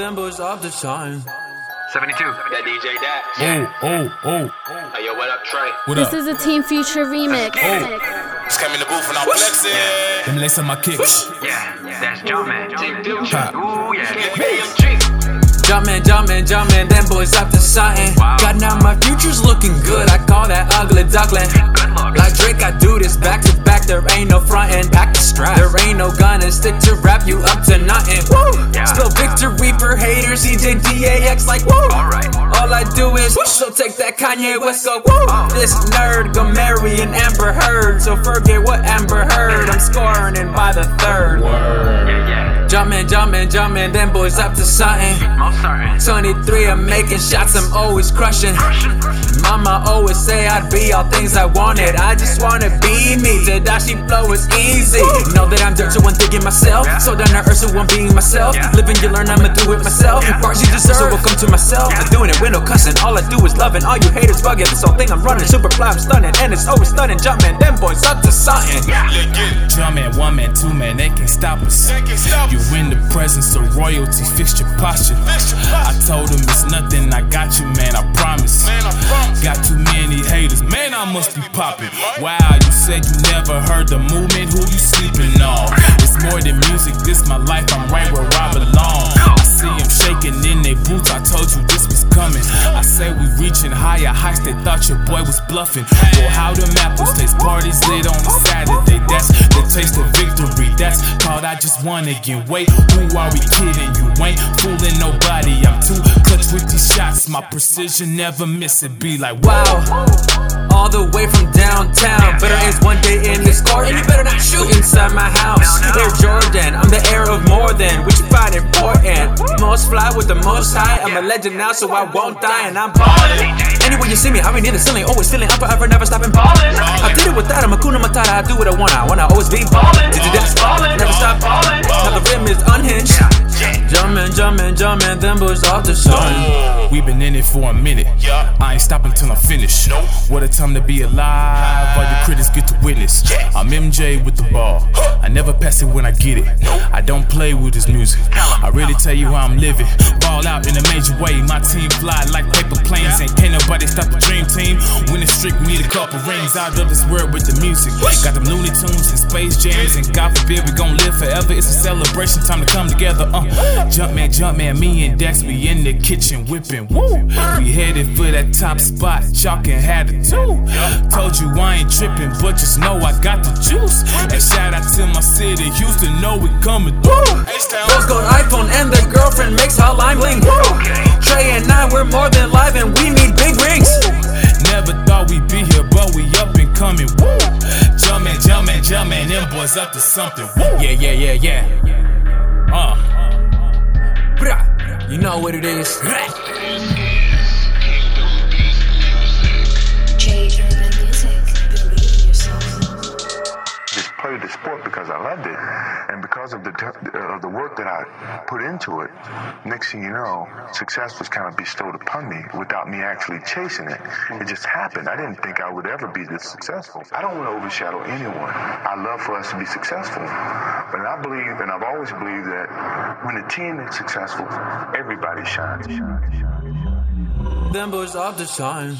Them boys off the shine. 72. That DJ Dax. Oh, oh, oh. Hey, yo, what up, Trae? What This up? is a Team Future remix. Oh. Just come in the booth and I'm flexing. Them lace on my kicks. Yeah, that's Jumpman. Team Future. Ooh, yeah. BMG. Jumpin', jumpin', jumpin', them boys up to something. Wow. God, now my future's looking good. I call that ugly duckling. Good luck. Like Drake, I do this back to back. There ain't no frontin', back There ain't no gunnin', stick to rap you up to nothing. Woo! Yeah. Spell victory for haters, EJ DAX like woo. Alright. All I do is so take that Kanye West go woo. Oh. This nerd go marry an Amber Heard, so forget what Amber heard. I'm scoring in by the third. Yeah, yeah. Jumpin', jumpin', jumpin', them boys up to something. Most certain. 23, I'm making shots, I'm always crushing. Mama always say I'd be all things I wanted. I just wanna be me. Tedashii flow is easy. Know that I'm dirt, so I'm thinking myself. So down to earth, so I'm being myself. Yeah. Living, you learn, I'ma do it myself. Yeah. Bars you deserve, so welcome to myself. I'm doing it with no cussing. All I do is loving. All you haters bugging. This whole thing I'm running. Super fly, I'm stunning. And it's always stunning. Jumpin', them boys up to something. Let's. One man, one man, two man, they can't stop us. They can't stop You us. in the presence of royalty, fix your posture. Fix your I told them it's nothing, I got you, man, I promise. Man, I promise. Must be. Wow, you said you never heard the movement, who you sleeping on? It's more than music, this my life, I'm right where I belong. I see them shaking in their boots, I told you this was coming. I say we reaching higher heights, they thought your boy was bluffing. Well, how them apples taste, parties lit on a Saturday, that's the taste of victory. That's called I just wanna get weight. Who are we kidding? You ain't fooling nobody. I'm too clutch with these shots, my precision never miss it. Be like, wow. All the way from downtown. Better is one day in this car, and you better not shoot inside my house. Air Jordan, I'm the heir of more than what you find important. Most fly with the most high. I'm a legend now, so I won't die, and I'm ballin'. Anywhere you see me, I be near the ceiling, always feeling up forever, never stopping ballin'. I did it without a Hakuna Matata, I do what I wanna. I wanna always be ballin'. Did you dance ballin'? Never stop ballin'. Now the rim is unhinged. Jumpin', jumpin', jumpin', then boys off the sun. We been in it for a minute. Yeah. I ain't stopping till I'm finished. Nope. What a time to be alive. All your critics get to witness. Yes. I'm MJ with the ball. I never pass it when I get it. I don't play with this music. I really tell you how I'm living. Ball out in a major way. My team fly like paper planes. And can't nobody stop the dream team. Winning streak, we need a couple rings out of this world with the music. Got them Looney Tunes and Space Jams. And God forbid we gon' forever. It's a celebration. Time to come together. Uh, jump man, jump man. Me and Dex, we in the kitchen whipping. Woo! We headed for that top spot. Chalk and had it too. Told you I ain't tripping, but just know I got the juice. And shout out to my city, Houston, know we coming through. Rose gold iPhone and the girlfriend makes hotline bling. Woo! Trae and I, we're more than live and we jumpin', up to something. Woo! Yeah, yeah, yeah, yeah. Uh. Brah. You know what it is. J Urban Music. Believe in yourself. just played the sport because I loved it, and because of the uh, of the work that I put into it. Next thing you know, success was kind of bestowed upon me without me actually chasing it. It just happened. I didn't think I would ever be this successful. I don't want to overshadow anyone. I love for us to be successful, but I believe, and I've always believed that when a team is successful, everybody shines. Them boys off the shine.